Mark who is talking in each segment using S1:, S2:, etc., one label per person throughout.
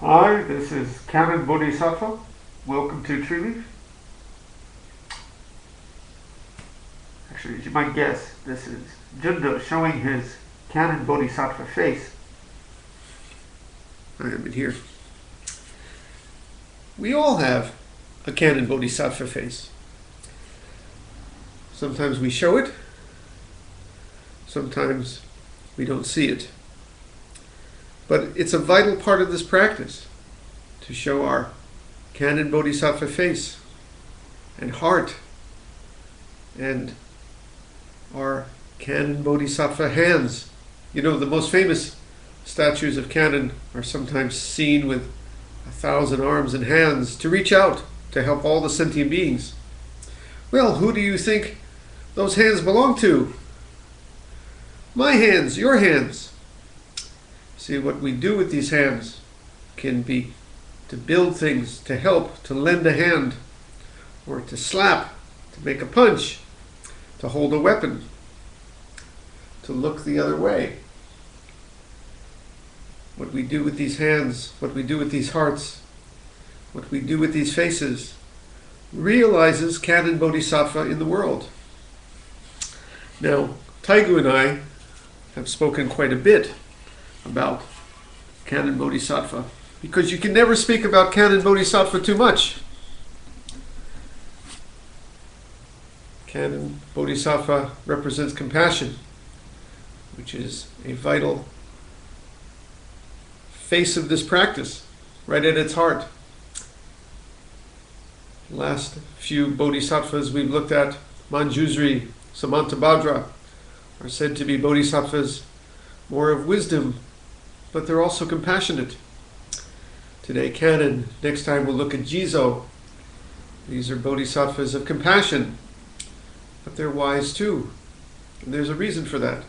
S1: Hi, this is Kannon Bodhisattva. Welcome to Treeleaf. Actually, as you might guess, this is Jundo showing his Kannon Bodhisattva face.
S2: I am in here. We all have a Kannon Bodhisattva face. Sometimes we show it, sometimes we don't see it. But it's a vital part of this practice to show our Kannon Bodhisattva face and heart and our Kannon Bodhisattva hands. You know, the most famous statues of Kannon are sometimes seen with a thousand arms and hands to reach out to help all the sentient beings. Well, who do you think those hands belong to? My hands, your hands. See, what we do with these hands can be to build things, to help, to lend a hand, or to slap, to make a punch, to hold a weapon, to look the other way. What we do with these hands, what we do with these hearts, what we do with these faces, realizes Kannon Bodhisattva in the world. Now, Taigu and I have spoken quite a bit about Kannon Bodhisattva because you can never speak about Kannon Bodhisattva too much. Kannon Bodhisattva represents compassion, which is a vital face of this practice, right at its heart. Last few bodhisattvas we've looked at, Manjusri, Samantabhadra, are said to be bodhisattvas more of wisdom, but they're also compassionate. Today, Kannon. Next time, we'll look at Jizo. These are bodhisattvas of compassion, but they're wise too. And there's a reason for that.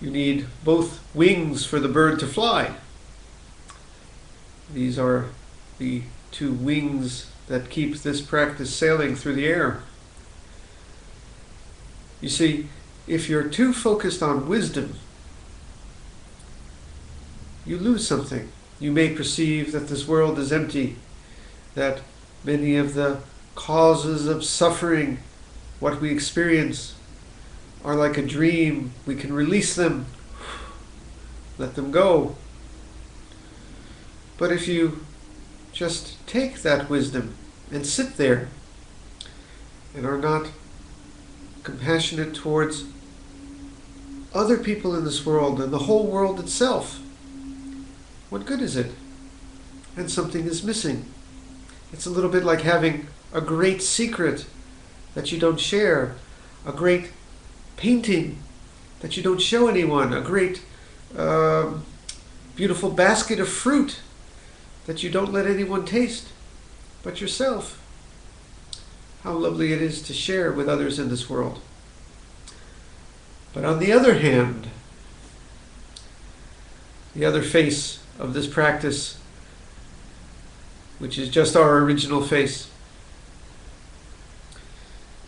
S2: You need both wings for the bird to fly. These are the two wings that keep this practice sailing through the air. You see, if you're too focused on wisdom, you lose something. You may perceive that this world is empty, that many of the causes of suffering, what we experience, are like a dream. We can release them, let them go. But if you just take that wisdom and sit there and are not compassionate towards other people in this world and the whole world itself, what good is it? And something is missing. It's a little bit like having a great secret that you don't share, a great painting that you don't show anyone, a great uh, beautiful basket of fruit that you don't let anyone taste but yourself. How lovely it is to share with others in this world. But on the other hand, the other face of this practice, which is just our original face,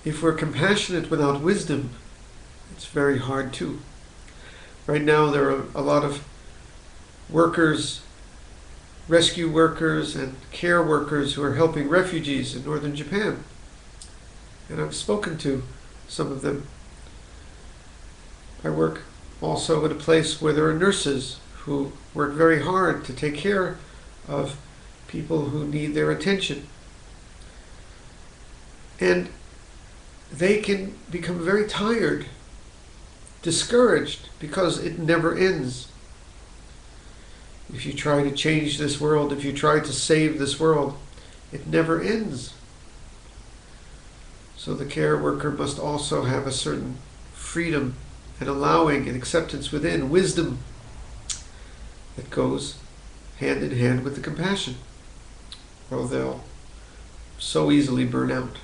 S2: if we're compassionate without wisdom, it's very hard too. Right now, there are a lot of workers, rescue workers, and care workers who are helping refugees in northern Japan. And I've spoken to some of them. I work also at a place where there are nurses who work very hard to take care of people who need their attention. And they can become very tired, discouraged, because it never ends. If you try to change this world, if you try to save this world, it never ends. So the care worker must also have a certain freedom and allowing and acceptance within, wisdom that goes hand in hand with the compassion, or they'll so easily burn out.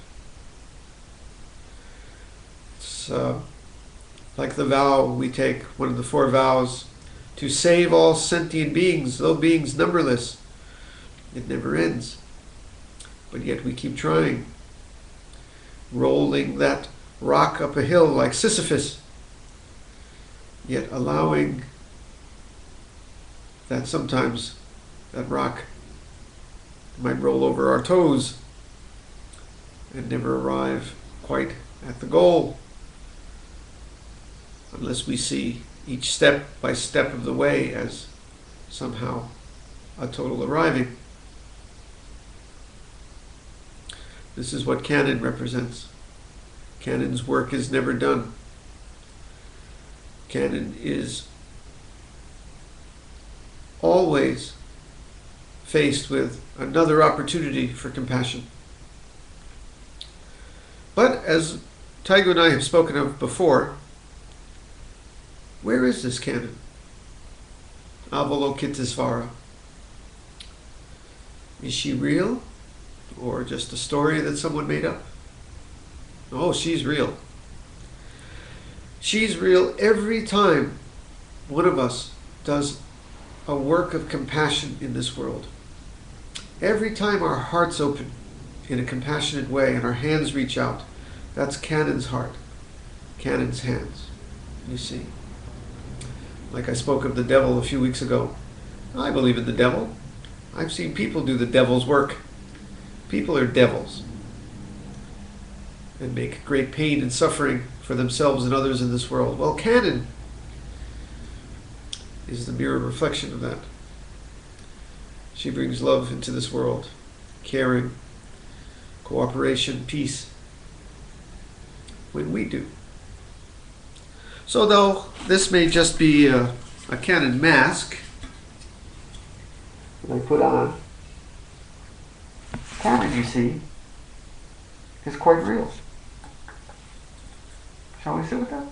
S2: It's uh, like the vow we take, one of the four vows, to save all sentient beings, though beings numberless. It never ends. But yet we keep trying, rolling that rock up a hill like Sisyphus, yet allowing that sometimes that rock might roll over our toes and never arrive quite at the goal unless we see each step by step of the way as somehow a total arriving. This is what Kannon represents. Kannon's work is never done. Kannon is always faced with another opportunity for compassion. But as Taigu and I have spoken of before, where is this Kannon? Avalokitesvara. Is she real? Or just a story that someone made up? Oh, she's real. She's real every time one of us does a work of compassion in this world. Every time our hearts open in a compassionate way and our hands reach out, that's Kannon's heart, Kannon's hands. You see. Like I spoke of the devil a few weeks ago. I believe in the devil. I've seen people do the devil's work. People are devils and make great pain and suffering for themselves and others in this world. Well, Kannon is the mirror reflection of that. She brings love into this world, caring, cooperation, peace, when we do. So, though this may just be a, a Kannon mask
S1: that I put on, Kannon, you see, is quite real. Shall we sit with that?